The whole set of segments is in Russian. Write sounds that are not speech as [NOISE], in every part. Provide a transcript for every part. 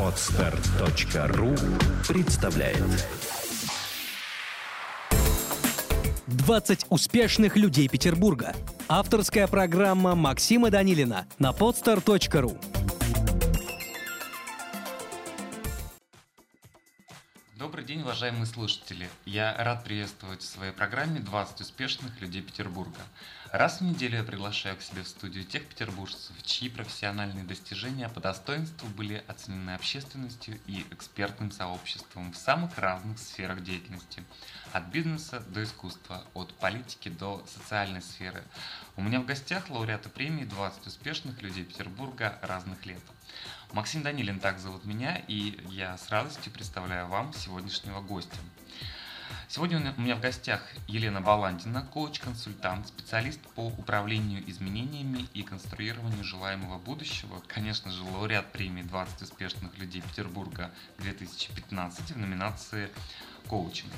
Отстар.ру представляет 20 успешных людей Петербурга. Авторская программа Максима Данилина на podstar.ru. день, уважаемые слушатели! Я рад приветствовать в своей программе 20 успешных людей Петербурга. Раз в неделю я приглашаю к себе в студию тех петербуржцев, чьи профессиональные достижения по достоинству были оценены общественностью и экспертным сообществом в самых разных сферах деятельности. От бизнеса до искусства, от политики до социальной сферы. У меня в гостях лауреаты премии 20 успешных людей Петербурга разных лет. Максим Данилин так зовут меня, и я с радостью представляю вам сегодняшнего гостя. Сегодня у меня в гостях Елена Баландина, коуч-консультант, специалист по управлению изменениями и конструированию желаемого будущего, конечно же, лауреат премии 20 успешных людей Петербурга 2015 в номинации «Коучинг».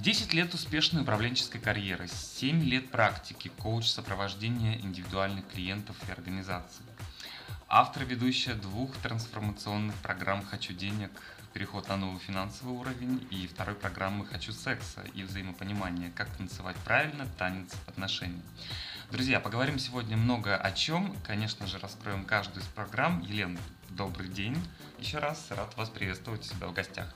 10 лет успешной управленческой карьеры, 7 лет практики, коуч сопровождения индивидуальных клиентов и организаций. Автор ведущая двух трансформационных программ «Хочу денег», переход на новый финансовый уровень и второй программы «Хочу секса» и взаимопонимания, как танцевать правильно, танец отношений. Друзья, поговорим сегодня много о чем. Конечно же, раскроем каждую из программ. Елена, добрый день. Еще раз рад вас приветствовать у себя в гостях.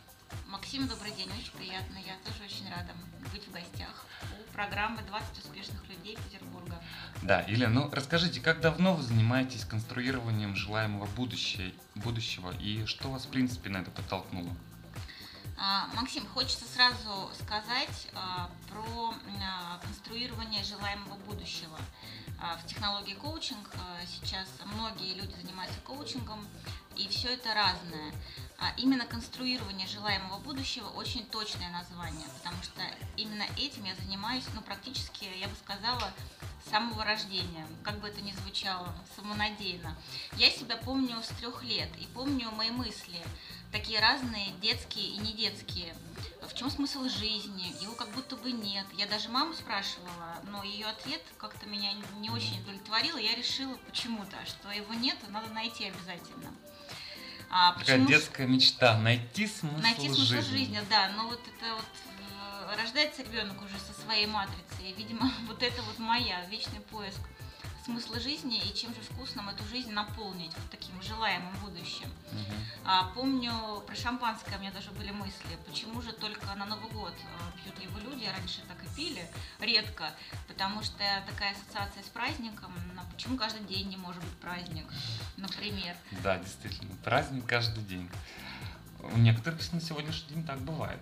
Максим, добрый день, очень приятно. Я тоже очень рада быть в гостях у программы «20 успешных людей Петербурга». Да, Елена, ну расскажите, как давно вы занимаетесь конструированием желаемого будущего, будущего и что вас, в принципе, на это подтолкнуло? А, Максим, хочется сразу сказать а, про а, конструирование желаемого будущего. В технологии коучинг сейчас многие люди занимаются коучингом, и все это разное. Именно конструирование желаемого будущего очень точное название, потому что именно этим я занимаюсь, ну, практически, я бы сказала, с самого рождения, как бы это ни звучало самонадеянно. Я себя помню с трех лет и помню мои мысли – такие разные, детские и не детские. В чем смысл жизни? Его как будто бы нет. Я даже маму спрашивала, но ее ответ как-то меня не очень удовлетворил. Я решила почему-то, что его нет, надо найти обязательно. А, Такая детская мечта найти смысл найти смысл жизни. жизни, да. Но вот это вот э, рождается ребенок уже со своей матрицей. И, видимо, [LAUGHS] вот это вот моя вечный поиск смысла жизни и чем же вкусным эту жизнь наполнить вот таким желаемым будущим. Угу. А, помню, про шампанское у меня даже были мысли, почему же только на Новый год а, пьют его люди, а раньше так и пили, редко, потому что такая ассоциация с праздником, ну, почему каждый день не может быть праздник, например. Да, действительно, праздник каждый день. У некоторых на сегодняшний день так бывает.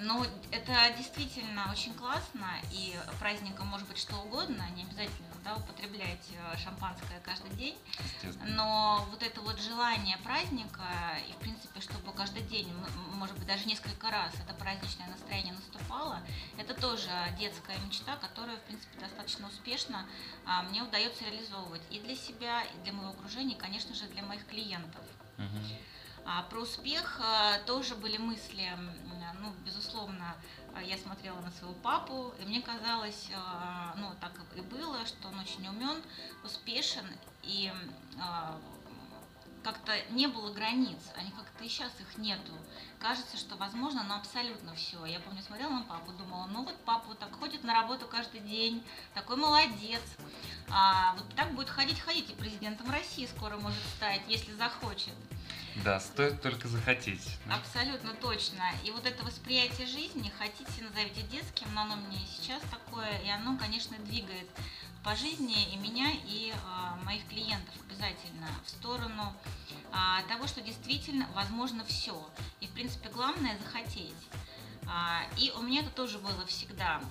Ну, это действительно очень классно, и праздником может быть что угодно, не обязательно да, употреблять э, шампанское каждый день. Но вот это вот желание праздника, и в принципе, чтобы каждый день, может быть, даже несколько раз это праздничное настроение наступало, это тоже детская мечта, которую, в принципе, достаточно успешно а, мне удается реализовывать и для себя, и для моего окружения, и, конечно же, для моих клиентов. Угу. Про успех а, тоже были мысли, ну, безусловно, а, я смотрела на своего папу, и мне казалось, а, ну, так и было, что он очень умен, успешен, и как-то не было границ, они как-то и сейчас их нету. Кажется, что возможно, но абсолютно все. Я помню, смотрела на папу, думала, ну вот папа вот так ходит на работу каждый день, такой молодец. А вот так будет ходить, ходить, и президентом России скоро может стать, если захочет. Да, стоит только захотеть. Да? Абсолютно точно. И вот это восприятие жизни, хотите, назовите детским, но оно мне сейчас такое, и оно, конечно, двигает по жизни и меня, и э, моих клиентов обязательно в сторону э, того, что действительно возможно все. И, в принципе, главное захотеть. Э, и у меня это тоже было всегда.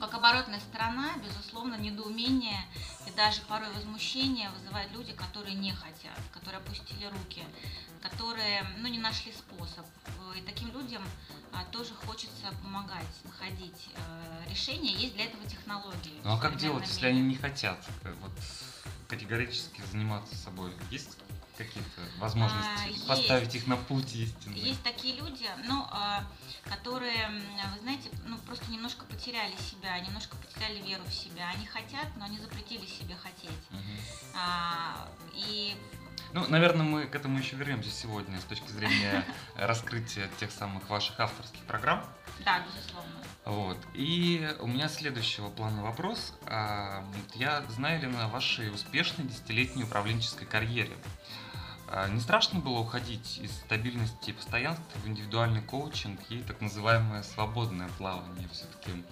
Как оборотная сторона, безусловно, недоумение и даже порой возмущение вызывают люди, которые не хотят, которые опустили руки, которые ну, не нашли способ. И таким людям а, тоже хочется помогать, находить э, решения. Есть для этого технологии. Ну а как делать, если они не хотят вот, категорически заниматься собой? Есть какие-то возможности а, поставить их на путь истинный? Есть такие люди, ну, а, которые, вы знаете, ну, просто немножко потеряли себя, немножко потеряли веру в себя. Они хотят, но они запретили себе хотеть. Угу. А, Ну, наверное, мы к этому еще вернемся сегодня с точки зрения [LAUGHS] раскрытия тех самых ваших авторских программ. Да, безусловно. Вот. И у меня следующего плана вопрос. А, Я знаю, Лена, о вашей успешной десятилетней управленческой карьере. А, Не страшно было уходить из стабильности и постоянства в индивидуальный коучинг и так называемое свободное плавание? Все-таки,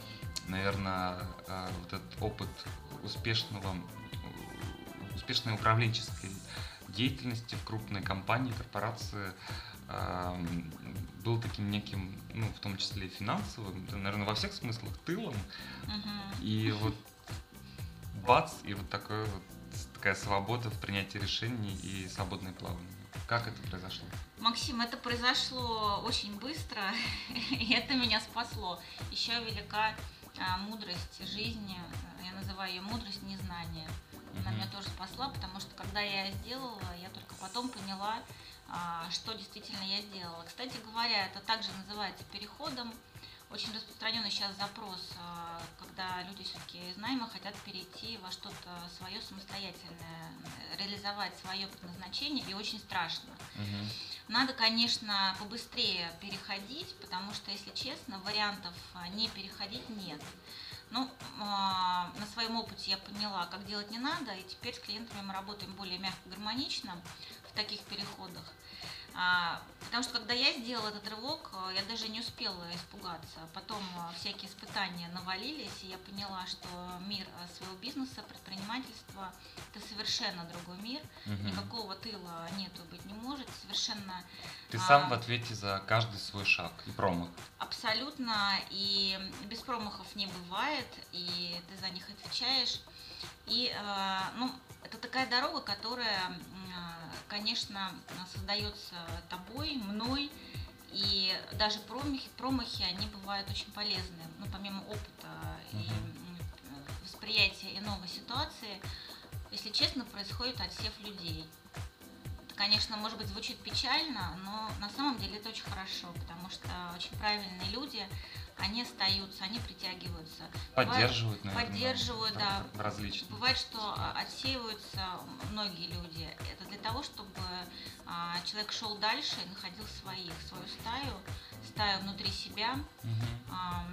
наверное, а, вот этот опыт успешного, успешной управленческой деятельности в крупной компании, корпорации а, был таким неким, ну, в том числе и финансовым, наверное, во всех смыслах тылом. Мгм. И вот бац, и вот такое вот такая свобода в принятии решений и свободное плавание. Как это произошло? Максим, это произошло очень быстро, [LAUGHS] и это меня спасло. Еще велика а, мудрость жизни, я называю ее мудрость незнания. Она Мгм. меня тоже спасла, потому что когда я сделала, я только потом поняла, а, что действительно я сделала. Кстати говоря, это также называется переходом. Очень распространенный сейчас запрос, а, когда люди все-таки из найма хотят перейти во что-то свое самостоятельное, э, реализовать свое предназначение, и очень страшно. Мгм. Надо, конечно, побыстрее переходить, потому что, если честно, вариантов а, не переходить нет. Ну, а, на своем опыте я поняла, как делать не надо, и теперь с клиентами мы работаем более мягко, гармонично в таких переходах. А, Потому что когда я сделала этот рывок, а, я даже не успела испугаться. Потом а, всякие испытания навалились, и я поняла, что мир а, своего бизнеса, предпринимательства – это совершенно другой мир. Мгм. Никакого тыла нету быть не может. Совершенно Ты а, сам в ответе за каждый свой шаг и промах. Абсолютно, и без промахов не бывает, и ты за них отвечаешь. И, э, ну, это такая дорога, которая, э, конечно, создается тобой, мной, и даже промахи, промахи, они бывают очень полезны. Ну, помимо опыта и м, восприятия иного ситуации, если честно, происходит отсев людей. Это, конечно, может быть, звучит печально, но на самом деле это очень хорошо, потому что очень правильные люди, они остаются, они притягиваются. Бывает- Поддерживают, наверное. поддерживают, да. Различно. Бывает, что отсеиваются многие люди. Это того, чтобы а, человек шел дальше и находил своих, свою стаю, стаю внутри себя, а,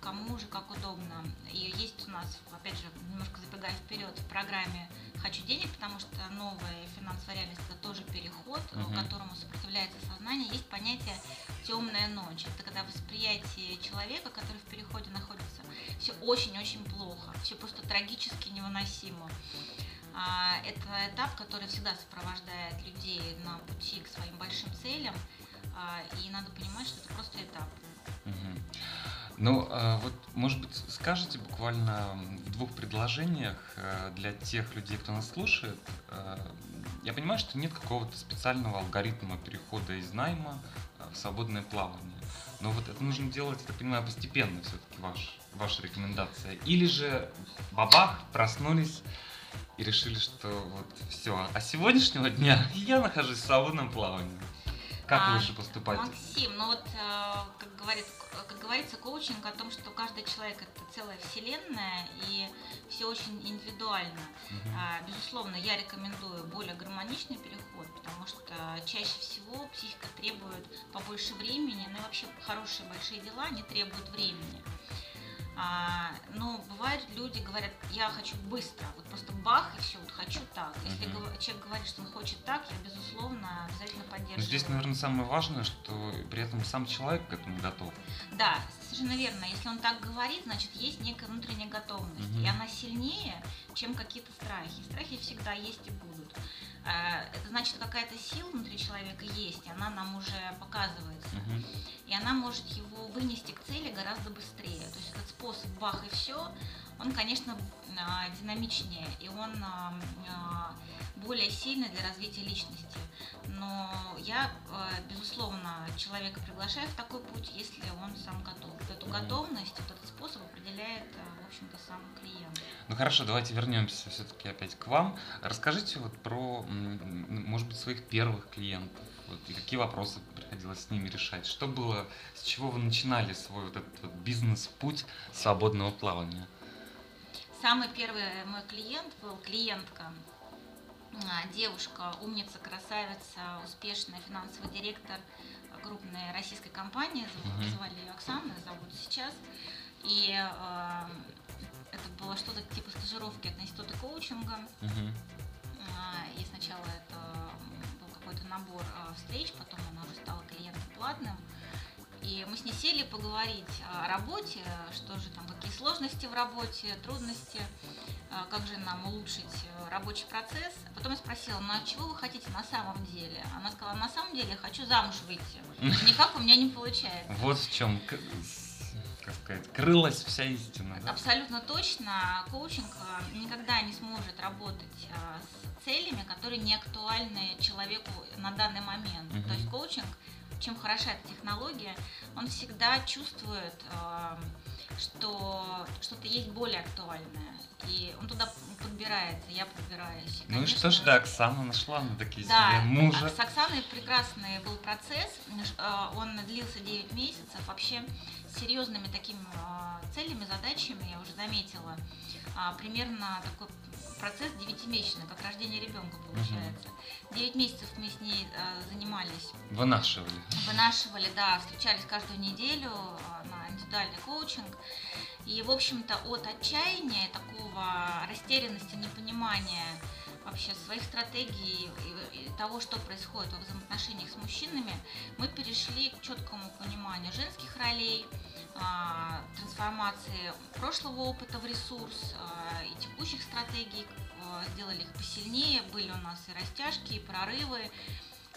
кому уже как удобно. И есть у нас, опять же, немножко забегая вперед, в программе «Хочу денег», потому что новая финансовая реальность – это тоже переход, Мгм. которому сопротивляется сознание. Есть понятие «темная ночь». Это когда восприятие человека, который в переходе находится, все очень-очень плохо, все просто трагически невыносимо. А, Это этап, который всегда сопровождает людей на пути к своим большим целям, а, и надо понимать, что это просто этап. Мгм. Ну, а, вот, может быть, скажете буквально в двух предложениях э, для тех людей, кто нас слушает. э, Я понимаю, что нет какого-то специального алгоритма перехода из найма э, в свободное плавание. Но вот это нужно делать, я понимаю, постепенно все-таки ваш, ваша рекомендация. Или же бабах, проснулись и решили, что вот все. А с сегодняшнего дня я нахожусь в свободном плавании. Как А, лучше поступать? Максим, ну вот, э, как, говорит, как говорится, коучинг о том, что каждый человек это целая вселенная, и все очень индивидуально. Мгм. А, Безусловно, я рекомендую более гармоничный переход, потому что чаще всего психика требует побольше времени, ну и вообще хорошие большие дела, они требуют времени. А, но бывают люди говорят, я хочу быстро, вот просто бах и все, вот хочу так. Если гов- человек говорит, что он хочет так, я безусловно обязательно Ну, поддерживаю. Здесь, наверное, самое важное, что при этом сам человек к этому готов. Да, совершенно верно. Если он так говорит, значит, есть некая внутренняя готовность. Мгм. И она сильнее, чем какие-то страхи. Страхи всегда есть и будут. Э, Это значит, какая-то сила внутри человека есть, и она нам уже показывается. Мгм. И она может его вынести к цели гораздо быстрее. То есть этот способ бах и все, он, конечно, а, динамичнее, и он а, более сильный для развития личности. Но я, э, безусловно, человека приглашаю в такой путь, если он сам готов. Эту Мгм. готовность, вот этот способ определяет, э, в общем-то, сам клиент. Ну хорошо, давайте вернемся все-таки опять к вам. Расскажите вот про, может быть, своих первых клиентов. Вот, и какие вопросы приходилось с ними решать? Что было, с чего вы начинали свой вот этот вот бизнес-путь свободного плавания? Самый первый мой клиент был клиентка. А, девушка, умница, красавица, успешная финансовый директор крупной российской компании, Мгм. звали ее Оксана, зовут сейчас. И а, это было что-то типа стажировки от института коучинга. А, И сначала это был какой-то набор а, встреч, потом она уже стала клиентом платным. И мы с ней сели поговорить о работе, что же там, какие сложности в работе, трудности, а, как же нам улучшить э, рабочий процесс. Потом я спросила, ну а чего вы хотите на самом деле? Она сказала, на самом деле я хочу замуж выйти. [LAUGHS] Никак у меня не получается. Вот в чем, как сказать, крылась вся истина. Да? Абсолютно точно. Коучинг э, никогда не сможет работать э, с целями, которые не актуальны человеку на данный момент. Мгм. То есть коучинг, чем хороша эта технология, он всегда чувствует, э, что что-то есть более актуальное. И он туда подбирается, я подбираюсь. И, Ну и что конечно, ж ты, Оксана, нашла на такие да, себе мужа? с Оксаной прекрасный был процесс. Э, Он длился 9 месяцев. Вообще с серьезными такими э, целями, задачами, я уже заметила, а, примерно такой процесс девятимесячный, как рождение ребенка получается. 9 месяцев мы с ней э, занимались Вынашивали. вынашивали, да, встречались каждую неделю а, на индивидуальный коучинг. И, в общем-то, от отчаяния, такого растерянности, непонимания вообще своих стратегий и, и того, что происходит во взаимоотношениях с мужчинами, мы перешли к четкому пониманию женских ролей, а, трансформации прошлого опыта в ресурс а, и текущих стратегий, а, сделали их посильнее, были у нас и растяжки, и прорывы,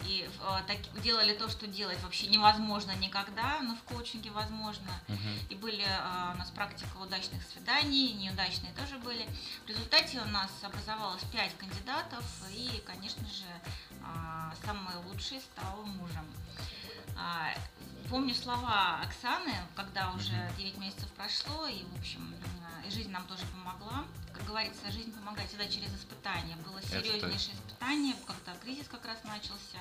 и э, так- делали то, что делать вообще невозможно никогда, но в коучинге возможно. Мгм. И были э, у нас практика удачных свиданий, неудачные тоже были. В результате у нас образовалось 5 кандидатов, и, конечно же, а, самый лучший стал мужем. Помню слова Оксаны, когда уже Мгм. 9 месяцев прошло, и, в общем, а, и жизнь нам тоже помогла. Как говорится, жизнь помогает всегда через испытания. Было серьезнейшее испытание, когда кризис как раз начался.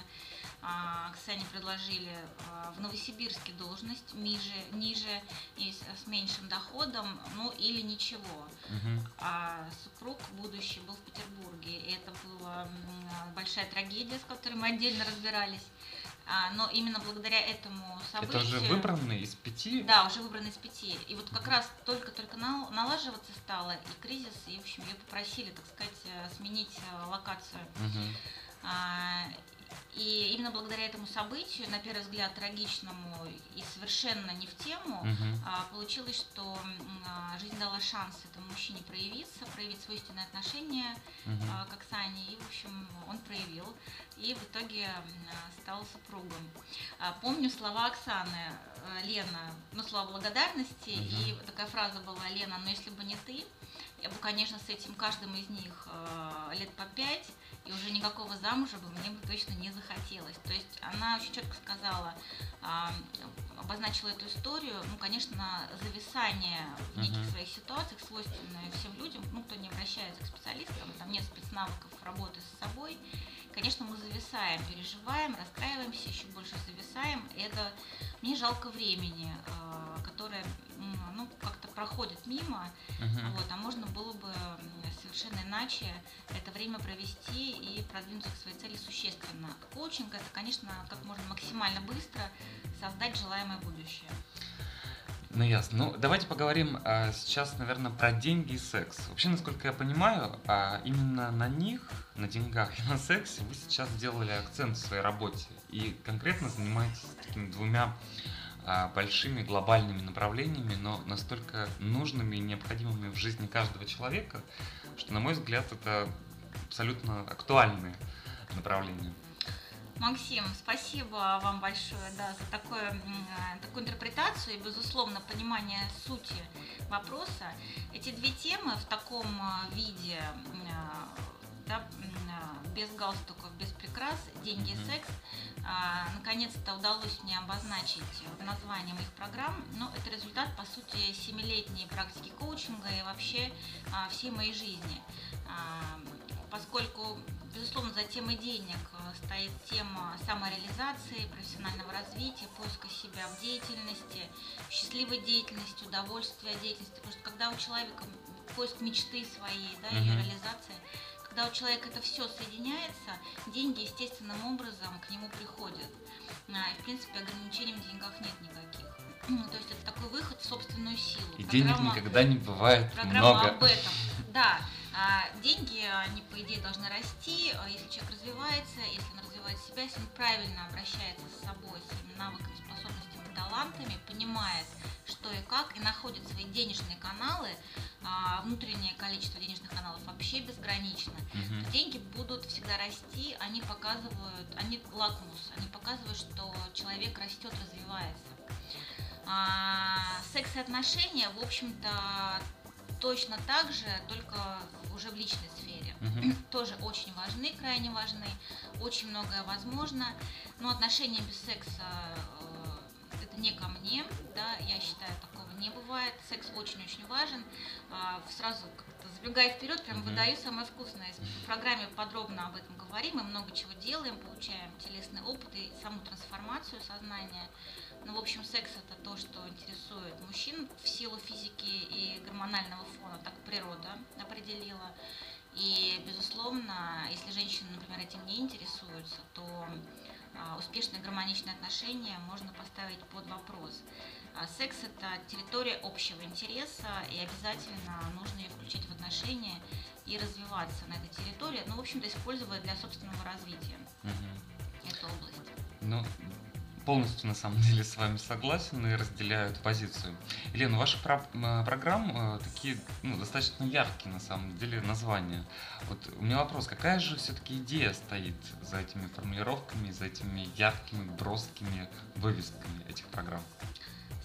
А, Оксане предложили а, в Новосибирске должность ниже, ниже и с, меньшим доходом, ну или ничего. Мгм. А супруг будущий был в Петербурге, и это была большая трагедия, с которой мы отдельно разбирались. А, но именно благодаря этому событию... Это уже выбранный из пяти? Да, уже выбраны из пяти. И вот как раз только-только нал- налаживаться стало и кризис, и, в общем, ее попросили, так сказать, э, сменить э, локацию. Мгм. И именно благодаря этому событию, на первый взгляд трагичному и совершенно не в тему, а, получилось, что а, жизнь дала шанс этому мужчине проявиться, проявить свое истинное отношение а, к Оксане, и, в общем, он проявил, и в итоге стал супругом. Помню слова Оксаны, э, Лена, ну, слова благодарности, и такая фраза была, Лена, но если бы не ты, я бы, конечно, с этим каждым из них э, лет по пять, и уже никакого замужа бы мне бы точно не захотелось. То есть она очень четко сказала, а, обозначила эту историю, ну, конечно, зависание в неких Мгм. своих ситуациях, свойственное всем людям, ну, кто не обращается к специалистам, там нет спецнавыков работы с собой, конечно, мы зависаем, переживаем, расстраиваемся, еще больше зависаем, это мне жалко времени, э, которое, ну, как-то проходит мимо, Мгм. вот, а можно было бы совершенно иначе это время провести и продвинуться к своей цели существенно. Коучинг это, конечно, как можно максимально быстро создать желаемое будущее. Ну ясно. Ну давайте поговорим а, сейчас, наверное, про деньги и секс. Вообще, насколько я понимаю, а, именно на них, на деньгах и на сексе вы сейчас сделали акцент в своей работе и конкретно занимаетесь такими двумя а, большими глобальными направлениями, но настолько нужными и необходимыми в жизни каждого человека, что, на мой взгляд, это абсолютно актуальные направления. Максим, спасибо вам большое да, за такое, э, такую интерпретацию и, безусловно, понимание сути вопроса. Эти две темы в таком э, виде, э, да, без галстуков, без прикрас, деньги и секс, а, наконец-то удалось мне обозначить в названии моих программ. Но это результат, по сути, семилетней практики коучинга и вообще а, всей моей жизни. А, Поскольку, безусловно, за темой денег э, стоит тема самореализации, профессионального развития, поиска себя в деятельности, счастливой деятельности, удовольствия от деятельности. Потому что когда у человека поиск мечты своей, да, ее Мгм. реализация, Когда у человека это все соединяется, деньги естественным образом к нему приходят. А, и, в принципе, ограничений в деньгах нет никаких. То есть это такой выход в собственную силу. И денег никогда не бывает программа много. об этом. Да, деньги, они, по идее, должны расти, а если человек развивается, если он развивает себя, если он правильно обращается с собой, своими навыками, способностями, талантами, понимает, что и как, и находит свои денежные каналы, а, внутреннее количество денежных каналов вообще безгранично, то деньги будут всегда расти, они показывают, они лакмус, они показывают, что человек растет, развивается. А, секс и отношения, в общем-то, точно так же, только уже в личной сфере. Мгм. Тоже очень важны, крайне важны, очень многое возможно, но отношения без секса э, это не ко мне, да, я считаю, такого не бывает. Секс очень-очень важен. А, Сразу как-то забегая вперед, прям Мгм. выдаю самое вкусное. В программе подробно об этом говорим, мы много чего делаем, получаем телесный опыт и саму трансформацию сознания. Ну, в общем, секс это то, что интересует мужчин в силу физики и гормонального так природа определила. И, безусловно, если женщины, например, этим не интересуются, то а, успешные гармоничные отношения можно поставить под вопрос. А, Секс – это территория общего интереса, и обязательно нужно ее включать в отношения и развиваться на этой территории, ну, в общем-то, использовать для собственного развития Мгм. эту область. Ну, полностью на самом деле с вами согласен и разделяю эту позицию. Елена, ваши про- м, программы э, такие ну, достаточно яркие на самом деле названия. Вот у меня вопрос, какая же все-таки идея стоит за этими формулировками, за этими яркими, броскими вывесками этих программ?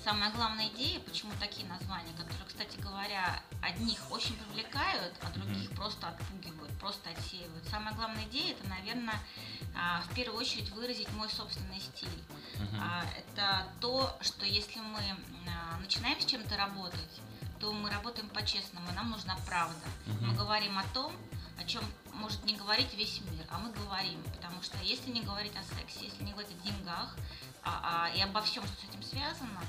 Самая главная идея, почему такие названия, которые, кстати говоря, одних очень привлекают, а других просто отпугивают, просто отсеивают. Самая главная идея это, наверное, а, в первую очередь выразить мой собственный стиль. А, Это то, что если мы а, начинаем с чем-то работать, то мы работаем по-честному, нам нужна правда. Мгм. Мы говорим о том, о чем может не говорить весь мир, а мы говорим, потому что если не говорить о сексе, если не говорить о деньгах и обо всем, что с этим связано,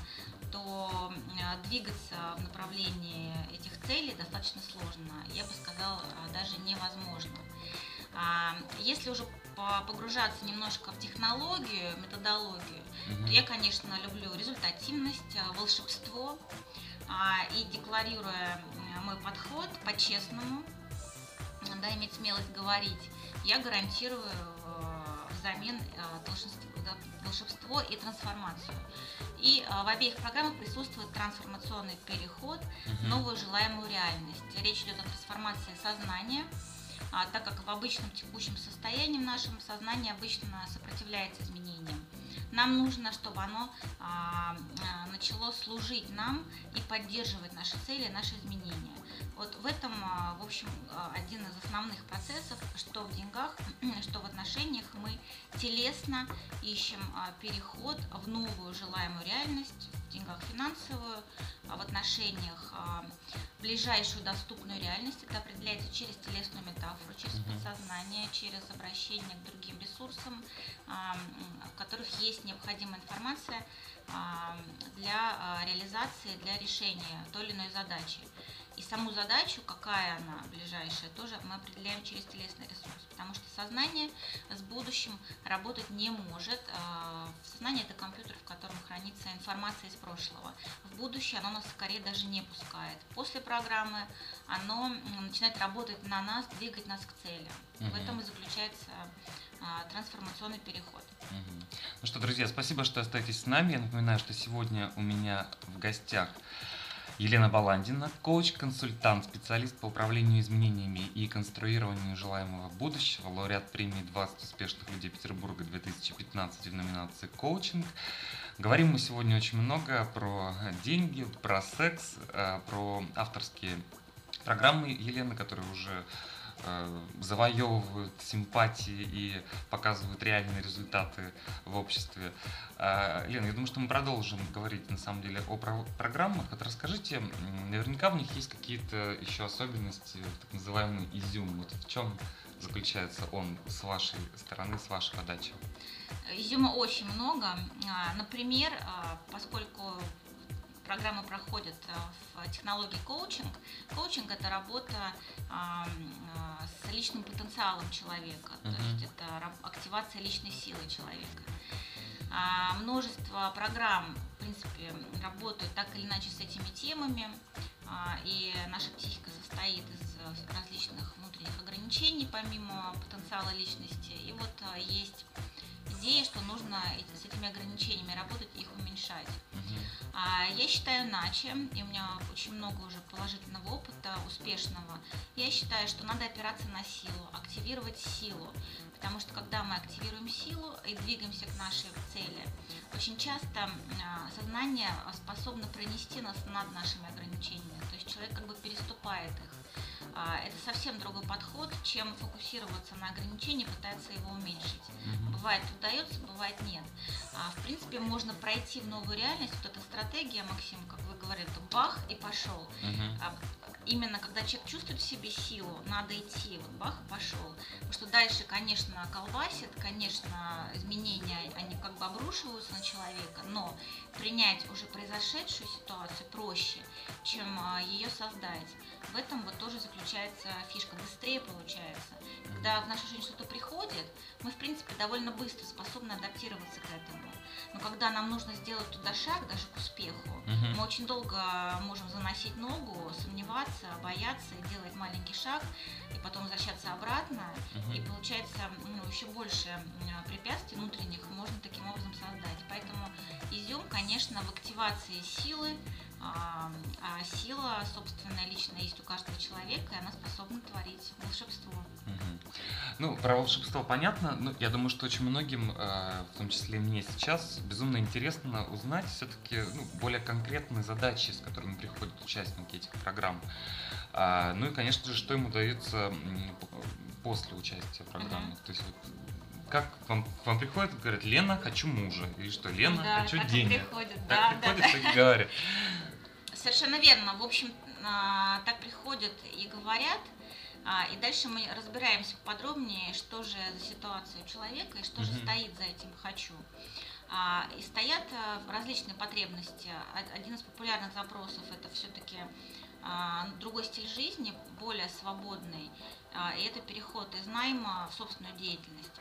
то а, двигаться в направлении этих целей достаточно сложно, я бы сказала, а, даже невозможно. А, Если уже по- погружаться немножко в технологию, методологию, Мгм. то я, конечно, люблю результативность, а, волшебство, а, и декларируя м, мой подход по-честному, да, иметь смелость говорить, я гарантирую э, взамен э, волшебство, и трансформацию. И э, в обеих программах присутствует трансформационный переход в новую желаемую реальность. Речь идет о трансформации сознания, а, так как в обычном текущем состоянии в нашем сознании обычно сопротивляется изменениям. Нам нужно, чтобы оно а, а, начало служить нам и поддерживать наши цели, наши изменения. Вот в этом, а, в общем, а, один из основных процессов, что в деньгах, [CLEARS THROAT] что в отношениях мы телесно ищем а, переход в новую желаемую реальность, в деньгах финансовую, в отношениях ближайшую доступную реальность. Это определяется через телесную метафору, через подсознание, через обращение к другим ресурсам, в которых есть необходимая информация для реализации, для решения той или иной задачи. И саму задачу, какая она ближайшая, тоже мы определяем через телесный ресурс, потому что сознание с будущим работать не может. А, Сознание – это компьютер, в котором хранится информация из прошлого. В будущее оно нас скорее даже не пускает. После программы оно начинает работать на нас, двигать нас к цели. В Мгм. этом и заключается а, трансформационный переход. Мгм. Ну что, друзья, спасибо, что остаетесь с нами. Я напоминаю, что сегодня у меня в гостях Елена Баландина, коуч-консультант, специалист по управлению изменениями и конструированию желаемого будущего, лауреат премии 20 успешных людей Петербурга 2015 в номинации «Коучинг». Говорим мы сегодня очень много про деньги, про секс, э, про авторские программы Елены, которые уже завоевывают симпатии и показывают реальные результаты в обществе. А, Лена, я думаю, что мы продолжим говорить на самом деле о про- программах. Вот расскажите, наверняка в них есть какие-то еще особенности, так называемый изюм. Вот в чем заключается он с вашей стороны, с вашей подачи? Изюма очень много. А, Например, поскольку программы проходят в технологии коучинг. Коучинг это работа с личным потенциалом человека, то есть это активация личной силы человека. А, множество программ, в принципе, работают так или иначе с этими темами, а, и наша психика состоит из э, различных внутренних ограничений, помимо потенциала личности. И вот э, есть идея, что нужно с этими ограничениями работать, их уменьшать. А я считаю иначе, и у меня очень много уже положительного опыта, успешного. Я считаю, что надо опираться на силу, активировать силу. Потому что когда мы активируем силу и двигаемся к нашей цели, очень часто а, сознание способно пронести нас над нашими ограничениями. То есть человек как бы переступает их. А, это совсем другой подход, чем фокусироваться на ограничении, пытаться его уменьшить. Бывает удается, бывает нет. А, в принципе, можно пройти в новую реальность. Вот эта стратегия, Максим, как вы говорили, бах и пошел. Uh-huh именно когда человек чувствует в себе силу, надо идти, вот бах, пошел. Потому что дальше, конечно, колбасит, конечно, изменения, они как бы обрушиваются на человека, но принять уже произошедшую ситуацию проще, чем ее создать. В этом вот тоже заключается фишка, быстрее получается. Когда в нашу жизнь что-то приходит, мы, в принципе, довольно быстро способны адаптироваться к этому. Но когда нам нужно сделать туда шаг, даже к успеху, uh-huh. мы очень долго можем заносить ногу, сомневаться, бояться делать маленький шаг, и потом возвращаться обратно. Uh-huh. И получается ну, еще больше препятствий внутренних можно таким образом создать. Поэтому изюм, конечно, в активации силы, а, сила, собственная, личная есть у каждого человека, и она способна творить волшебство. Угу. Ну, про волшебство понятно. Ну, я думаю, что очень многим, э, в том числе мне сейчас, безумно интересно узнать все-таки ну, более конкретные задачи, с которыми приходят участники этих программ. А, ну и, конечно же, что им удается после участия в программах. Uh-huh. То есть вот, как к вам, к вам приходят и говорят, Лена, хочу мужа. Или что, Лена, да, хочу так денег. Приходят, так да, приходят да, и да. говорят. Совершенно верно. В общем, а, так приходят и говорят. А, и дальше мы разбираемся подробнее, что же за ситуация у человека и что же стоит за этим «хочу». А, и стоят различные потребности. Один из популярных запросов – это все-таки другой стиль жизни, более свободный, и это переход из найма в собственную деятельность.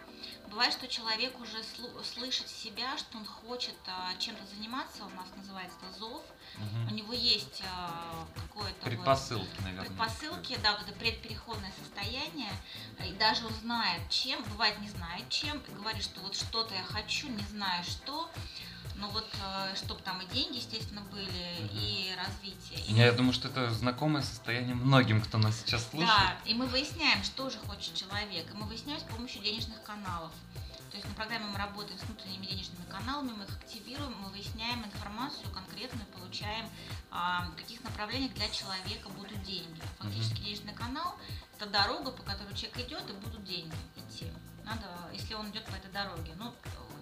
Бывает, что человек уже слышит себя, что он хочет чем-то заниматься, у нас называется это зов, Угу. У него есть э, какое-то предпосылки, вот, наверное. Предпосылки, да, вот это предпереходное состояние. И даже он знает, чем, бывает не знает чем, говорит, что вот что-то я хочу, не знаю что. Но вот э, чтобы там и деньги, естественно, были, угу. и развитие. И я мы... думаю, что это знакомое состояние многим, кто нас сейчас слушает. Да, и мы выясняем, что же хочет человек. И мы выясняем с помощью денежных каналов. То есть на программе мы работаем с внутренними денежными каналами, мы их активируем, мы выясняем информацию конкретную, получаем, а, в каких направлениях для человека будут деньги. Фактически денежный канал – это дорога, по которой человек идет, и будут деньги идти. Надо, если он идет по этой дороге. Ну,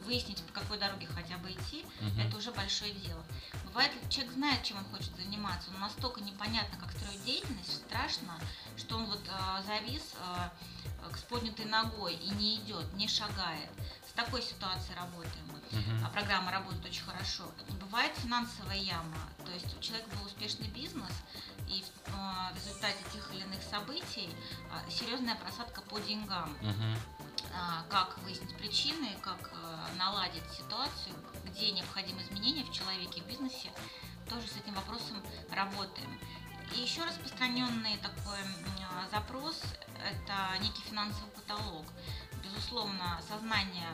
выяснить, по какой дороге хотя бы идти, угу. это уже большое дело. Бывает, человек знает, чем он хочет заниматься, но настолько непонятно, как строить деятельность, страшно, что он вот э, завис э, к с поднятой ногой и не идет, не шагает. С такой ситуацией работаем мы. Uh-huh. А программа работает очень хорошо. Бывает финансовая яма, то есть у человека был успешный бизнес, и в, э, в результате тех или иных событий э, серьезная просадка по деньгам. Uh-huh. Э, как выяснить причины, как э, наладить ситуацию, где необходимы изменения в человеке, в бизнесе, тоже с этим вопросом работаем. И еще распространенный такой запрос – это некий финансовый потолок. Безусловно, сознание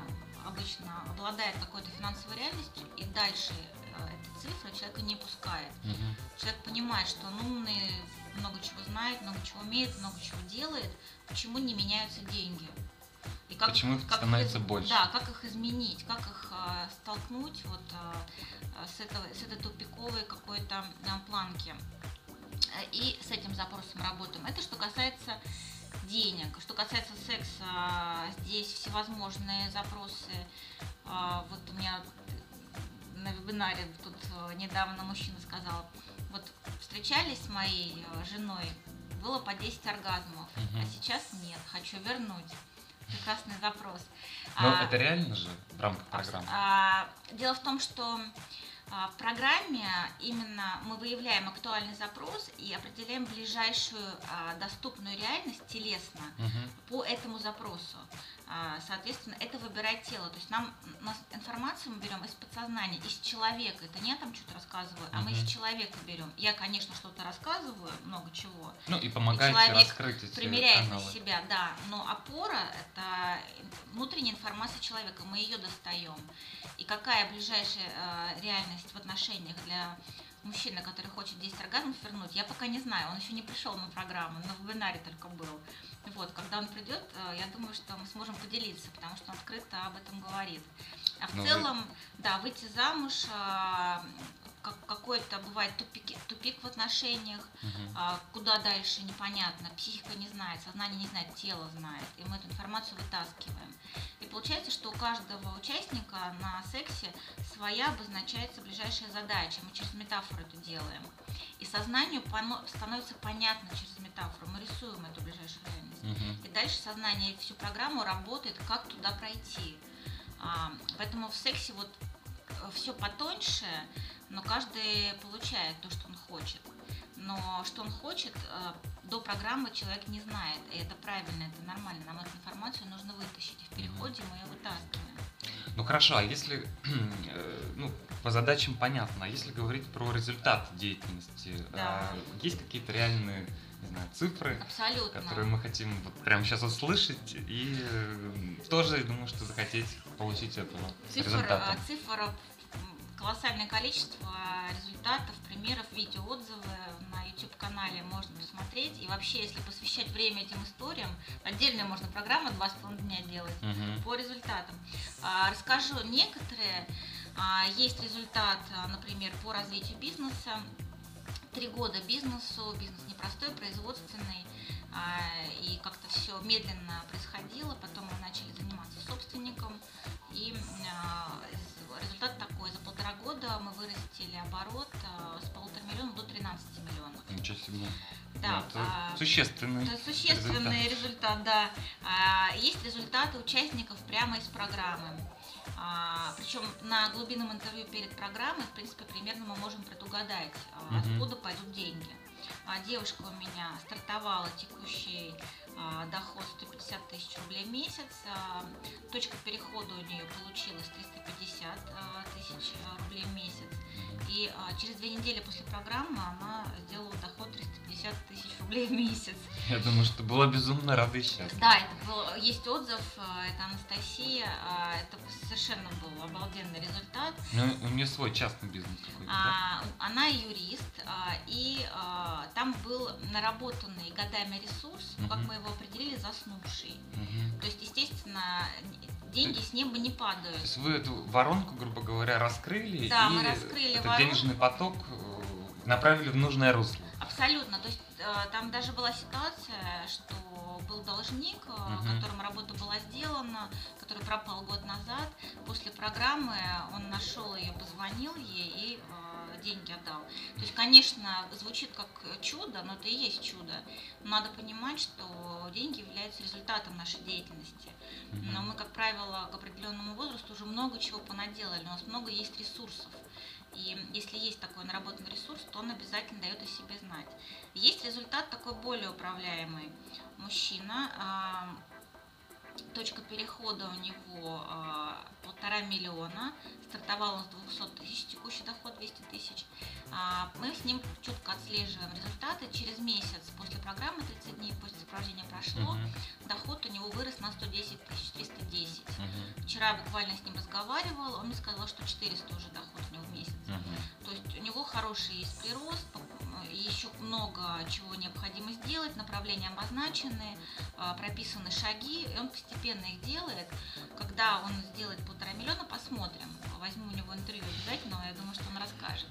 обычно обладает какой-то финансовой реальностью, и дальше э, эта цифра человека не пускает. Угу. Человек понимает, что он умный, много чего знает, много чего умеет, много чего делает, почему не меняются деньги. Как, Почему их как становится их, больше? Да, как их изменить, как их э, столкнуть вот э, с, этого, с этой тупиковой какой-то э, планки. И с этим запросом работаем. Это что касается денег. Что касается секса, здесь всевозможные запросы. А, вот у меня на вебинаре тут э, недавно мужчина сказал, вот встречались с моей э, женой, было по 10 оргазмов, угу. а сейчас нет, хочу вернуть. Прекрасный запрос. Но а, это реально же в рамках программы? А, дело в том, что А, В программе именно мы выявляем актуальный запрос и определяем ближайшую а, доступную реальность телесно Мгм. по этому запросу. А, Соответственно, это выбирает тело. То есть нам нас информацию мы берем из подсознания, из человека. Это не я там что-то рассказываю, а мы из человека берем. Я, конечно, что-то рассказываю, много чего. Ну и помогаете человек раскрыть эти примеряет каналы. на себя, да. Но опора – это внутренняя информация человека, мы ее достаем. И какая ближайшая э, реальность в отношениях для мужчины, который хочет 10 оргазмов вернуть, я пока не знаю. Он еще не пришел на программу, на вебинаре только был. Вот, когда он придет, э, я думаю, что мы сможем поделиться, потому что он открыто об этом говорит. А в вы- целом, да, выйти замуж, а, как- какой-то бывает тупик, тупик в отношениях, а, куда дальше непонятно, психика не знает, сознание не знает, тело знает, и мы эту информацию вытаскиваем. И получается, что у каждого участника на сексе своя обозначается ближайшая задача, мы через метафору это делаем. И сознанию становится понятно через метафору, мы рисуем эту ближайшую реальность. Мгм. И дальше сознание всю программу работает, как туда пройти. А, поэтому в сексе вот все потоньше, но каждый получает то, что он хочет. Но что он хочет, э, до программы человек не знает. И это правильно, это нормально. Нам эту информацию нужно вытащить. И в переходе мы ее вытаскиваем. Ну хорошо, а если, [CLEARS THROAT] э, ну, по задачам понятно, а если говорить про результат деятельности, Да. а, есть какие-то реальные, не знаю, цифры, Абсолютно. которые мы хотим вот прямо сейчас услышать и э, тоже, думаю, что захотеть получить этого Цифр, результата. э, цифр колоссальное количество результатов, примеров, видео, отзывы на YouTube-канале можно посмотреть. И вообще, если посвящать время этим историям, отдельная можно программа два с половиной дня делать Мгм. по результатам. А, Расскажу некоторые. А, Есть результат, а, например, по развитию бизнеса. Три года бизнесу, бизнес непростой, производственный, и как-то все медленно происходило. Потом мы начали заниматься собственником, и результат такой: за полтора года мы вырастили оборот а, с полутора миллионов до 13 миллионов. Ничего себе. Да, это а, существенный. это существенный результат, да. А, Есть результаты участников прямо из программы. А, Причем на глубинном интервью перед программой, в принципе, примерно мы можем предугадать, откуда пойдут деньги. Девушка у меня стартовала текущий а, доход 150 тысяч рублей в месяц. А, Точка перехода у нее получилась 350 а, тысяч а, рублей в месяц. И а, через две недели после программы она сделала доход 350 тысяч рублей в месяц. Я думаю, что была безумно рада и счастлива. Да, это был, есть отзыв, э, это Анастасия, а, это совершенно был обалденный результат. Ну, у нее свой частный бизнес какой-то, да? А, Она юрист, а, и там был наработанный годами ресурс, ну, как мы его определили, заснувший. Мгм. То есть, естественно, деньги с неба не То падают. есть вы эту воронку, грубо говоря, раскрыли, Да, и мы раскрыли этот воронку. денежный поток э, направили в нужное русло. Абсолютно. То есть э, там даже была ситуация, что был должник, э, Мгм. которому работа была сделана, который пропал год назад. После программы он нашел ее, позвонил ей и э, деньги отдал. То есть, конечно, звучит как чудо, но это и есть чудо. Надо понимать, что деньги являются результатом нашей деятельности. Но мы, как правило, к определенному возрасту уже много чего понаделали. У нас много есть ресурсов. И если есть такой наработанный ресурс, то он обязательно дает о себе знать. Есть результат такой более управляемый. Мужчина, а, точка перехода у него а, полтора миллиона, стартовал он с 200 тысяч, текущий доход 200 тысяч. А, Мы с ним четко отслеживаем результаты. Через месяц после программы, 30 дней после сопровождения прошло, Мгм. доход у него вырос на 110 тысяч, 310. Мгм. Вчера буквально с ним разговаривала, он мне сказал, что 400 уже доход у него в месяц. Мгм. То есть у него хороший есть прирост, еще много чего необходимо сделать, направления обозначены, а, прописаны шаги, и он постепенно их делает. Когда он сделает полтора миллиона, посмотрим. Возьму у него интервью обязательно, я думаю, что он расскажет.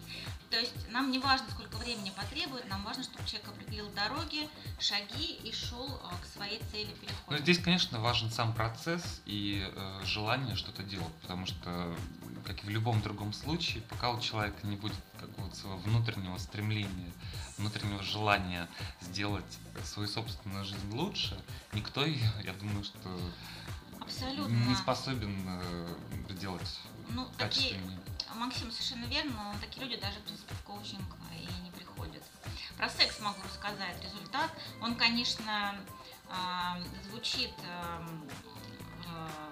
То есть нам не важно, сколько времени потребует, нам важно, чтобы человек определил дороги, шаги и шел а, к своей цели Ну, перехода. здесь, конечно, важен сам процесс и э, желание что-то делать, потому что, как и в любом другом случае, пока у человека не будет какого-то своего внутреннего стремления, внутреннего желания сделать свою собственную жизнь лучше, никто [LAUGHS] я думаю, что Абсолютно. не способен э, сделать Ну, такие, качественнее. Максим совершенно верно, но такие люди даже, в принципе, в коучинг и не приходят. Про секс могу рассказать. Результат, он, конечно, а, звучит эм, э,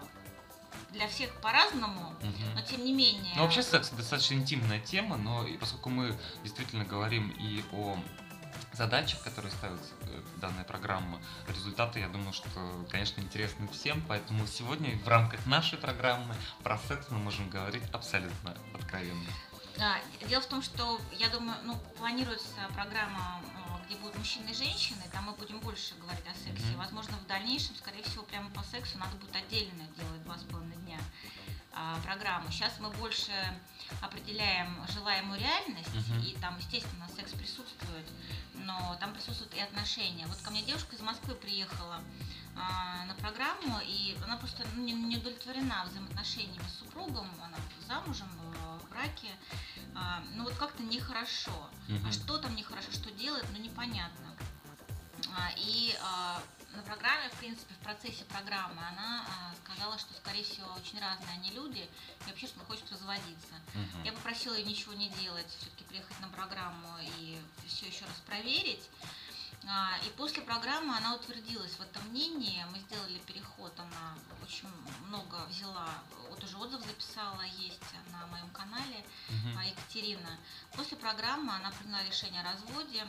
для всех по-разному, Мгм. но тем не менее. Ну, вообще секс достаточно интимная тема, но и поскольку мы действительно говорим и о задачах, которые ставит э, данная программа, результаты, я думаю, что, конечно, интересны всем, поэтому сегодня в рамках нашей программы про секс мы можем говорить абсолютно откровенно. Да, дело в том, что я думаю, ну, планируется программа, э, где будут мужчины и женщины, там мы будем больше говорить о сексе. Мгм. Возможно, в дальнейшем, скорее всего, прямо по сексу надо будет отдельно делать два с половиной дня программу. Сейчас мы больше определяем желаемую реальность, Мгм. и там, естественно, секс присутствует, но там присутствуют и отношения. Вот ко мне девушка из Москвы приехала а, на программу, и она просто ну, не, не удовлетворена взаимоотношениями с супругом, она замужем, э, в браке, а, ну вот как-то нехорошо. Мгм. А что там нехорошо, что делает, ну непонятно. А, И а, на программе, в принципе, в процессе программы она а, сказала, что, скорее всего, очень разные они люди, и вообще, что хочет разводиться. Мгм. Я попросила ее ничего не делать, все-таки приехать на программу и все еще раз проверить. И после программы она утвердилась в этом мнении. Мы сделали переход, она очень много взяла, вот уже отзыв записала, есть на моем канале. А, Екатерина. После программы она приняла решение о разводе,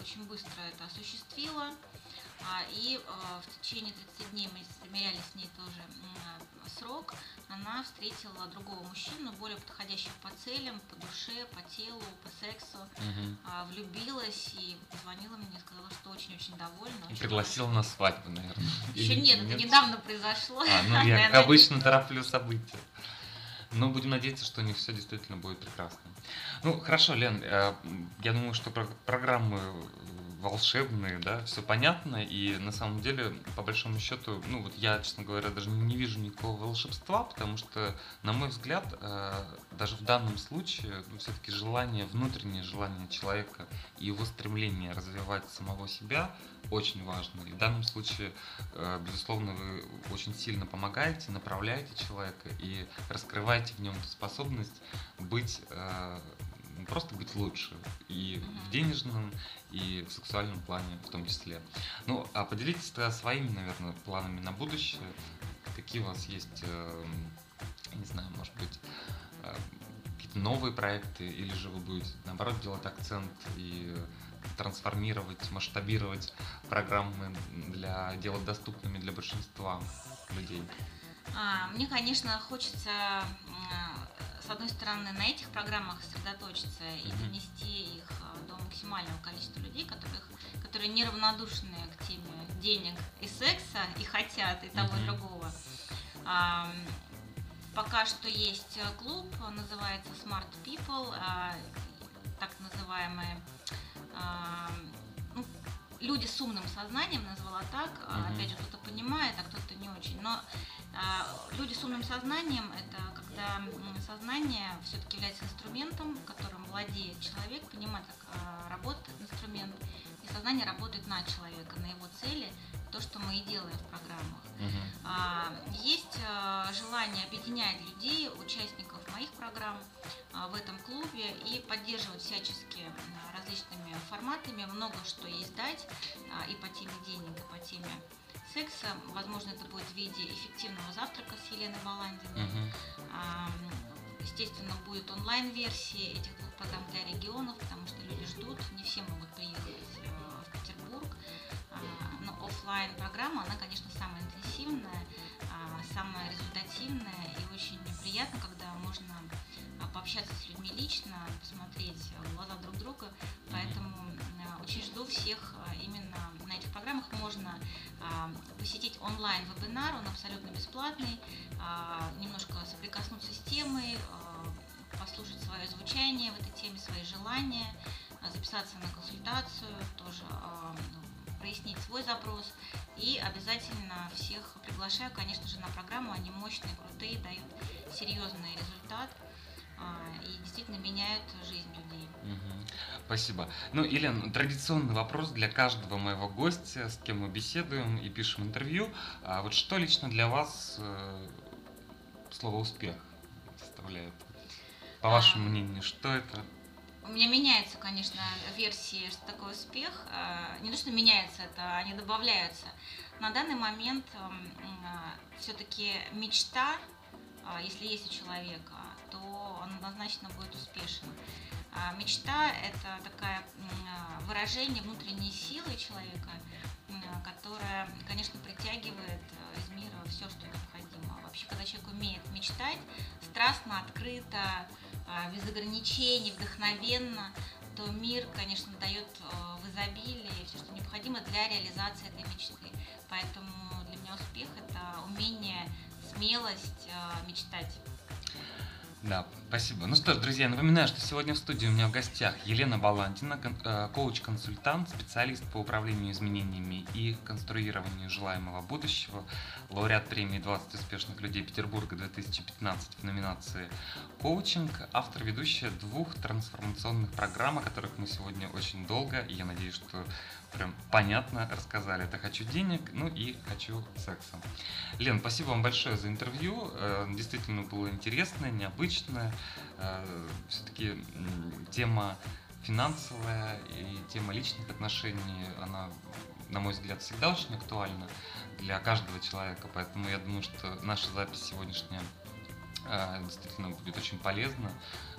очень быстро это осуществила. А, И а, в течение 30 дней мы замеряли с ней тоже а, срок. Она встретила другого мужчину, более подходящего по целям, по душе, по телу, по сексу. А, Влюбилась и позвонила мне, сказала, что очень-очень довольна. И очень пригласила на свадьбу, наверное. Еще Или нет, это недавно произошло. А, ну [LAUGHS] я, как обычно, тороплю события. Но будем надеяться, что у них все действительно будет прекрасно. Ну, хорошо, Лен, э, я думаю, что про- волшебные, да, все понятно, и на самом деле, по большому счету, ну вот я, честно говоря, даже не вижу никакого волшебства, потому что, на мой взгляд, э, даже в данном случае, ну, все-таки желание, внутреннее желание человека и его стремление развивать самого себя очень важно. И в данном случае, э, безусловно, вы очень сильно помогаете, направляете человека и раскрываете в нем способность быть э, просто быть лучше и в денежном, и в сексуальном плане в том числе. Ну, а поделитесь тогда своими, наверное, планами на будущее. Какие у вас есть, э, не знаю, может быть, э, какие-то новые проекты, или же вы будете, наоборот, делать акцент и трансформировать, масштабировать программы для делать доступными для большинства людей. А, Мне, конечно, хочется, с одной стороны, на этих программах сосредоточиться и донести их а, до максимального количества людей, которых, которые неравнодушны к теме денег и секса, и хотят и того, и другого. А, Пока что есть клуб, называется Smart People, а, так называемые а, ну, люди с умным сознанием, назвала так. А. Опять же, кто-то понимает, а кто-то не очень. Но а, люди с умным сознанием это когда сознание все-таки является инструментом, которым владеет человек, понимает, как а, работает инструмент, и сознание работает на человека, на его цели, то, что мы и делаем в программах. А, Есть а, желание объединять людей, участников моих программ в этом клубе и поддерживать всячески различными форматами. Много что есть дать и по теме денег, и по теме секса. Возможно, это будет в виде эффективного завтрака с Еленой Баландиной. А, Естественно, будет онлайн-версия этих двух программ для регионов, потому что люди ждут, не все могут приехать э, в Петербург. А, Но офлайн программа, она, конечно, самая интенсивная, самая результативная и очень приятно, когда можно пообщаться с людьми лично, посмотреть в глаза друг друга. Поэтому а, очень жду всех а, именно на этих программах. Можно а, посетить онлайн-вебинар, он абсолютно бесплатный, немножко соприкоснуться с темой, послушать свое звучание в этой теме, свои желания, записаться на консультацию, тоже прояснить свой запрос. И обязательно всех приглашаю, конечно же, на программу. Они мощные, крутые, дают серьезный результат а, и действительно меняют жизнь людей. Спасибо. Ну, Елена, традиционный вопрос для каждого моего гостя, с кем мы беседуем и пишем интервью. А вот что лично для вас э, слово успех составляет? По вашему мнению, что это? У меня меняются, конечно, версии, что такое успех. А, не то, что меняется это, они добавляются. На данный момент а, все-таки мечта, а, если есть у человека, то он однозначно будет успешен. Мечта – это такое выражение внутренней силы человека, которая, конечно, притягивает из мира все, что необходимо. Вообще, когда человек умеет мечтать, страстно, открыто, без ограничений, вдохновенно, то мир, конечно, дает э, в изобилии все, что необходимо для реализации этой мечты. Поэтому для меня успех – это умение, смелость э, мечтать. Да, спасибо. Ну что ж, друзья, напоминаю, что сегодня в студии у меня в гостях Елена Балантина, э, коуч-консультант, специалист по управлению изменениями и конструированию желаемого будущего, лауреат премии 20 успешных людей Петербурга 2015 в номинации «Коучинг», автор ведущая двух трансформационных программ, о которых мы сегодня очень долго, и я надеюсь, что прям понятно рассказали. Это «Хочу денег», ну и «Хочу секса». Лен, спасибо вам большое за интервью. Э, действительно было интересно, необычно. Э, Все-таки тема финансовая и тема личных отношений, она, на мой взгляд, всегда очень актуальна для каждого человека. Поэтому я думаю, что наша запись сегодняшняя э, действительно будет очень полезна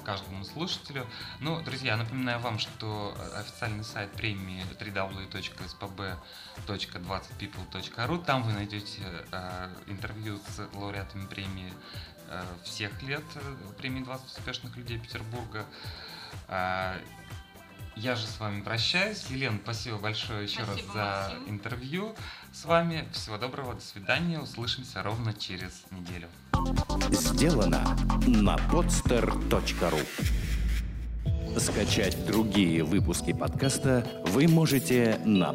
каждому слушателю. Ну, друзья, напоминаю вам, что официальный сайт премии www.spb.20people.ru, там вы найдете э, интервью с лауреатами премии э, всех лет э, премии 20 успешных людей Петербурга. Э, я же с вами прощаюсь. Елена, спасибо большое еще спасибо, раз за Максим. интервью с вами. Всего доброго, до свидания. Услышимся ровно через неделю. Сделано на podster.ru Скачать другие выпуски подкаста вы можете на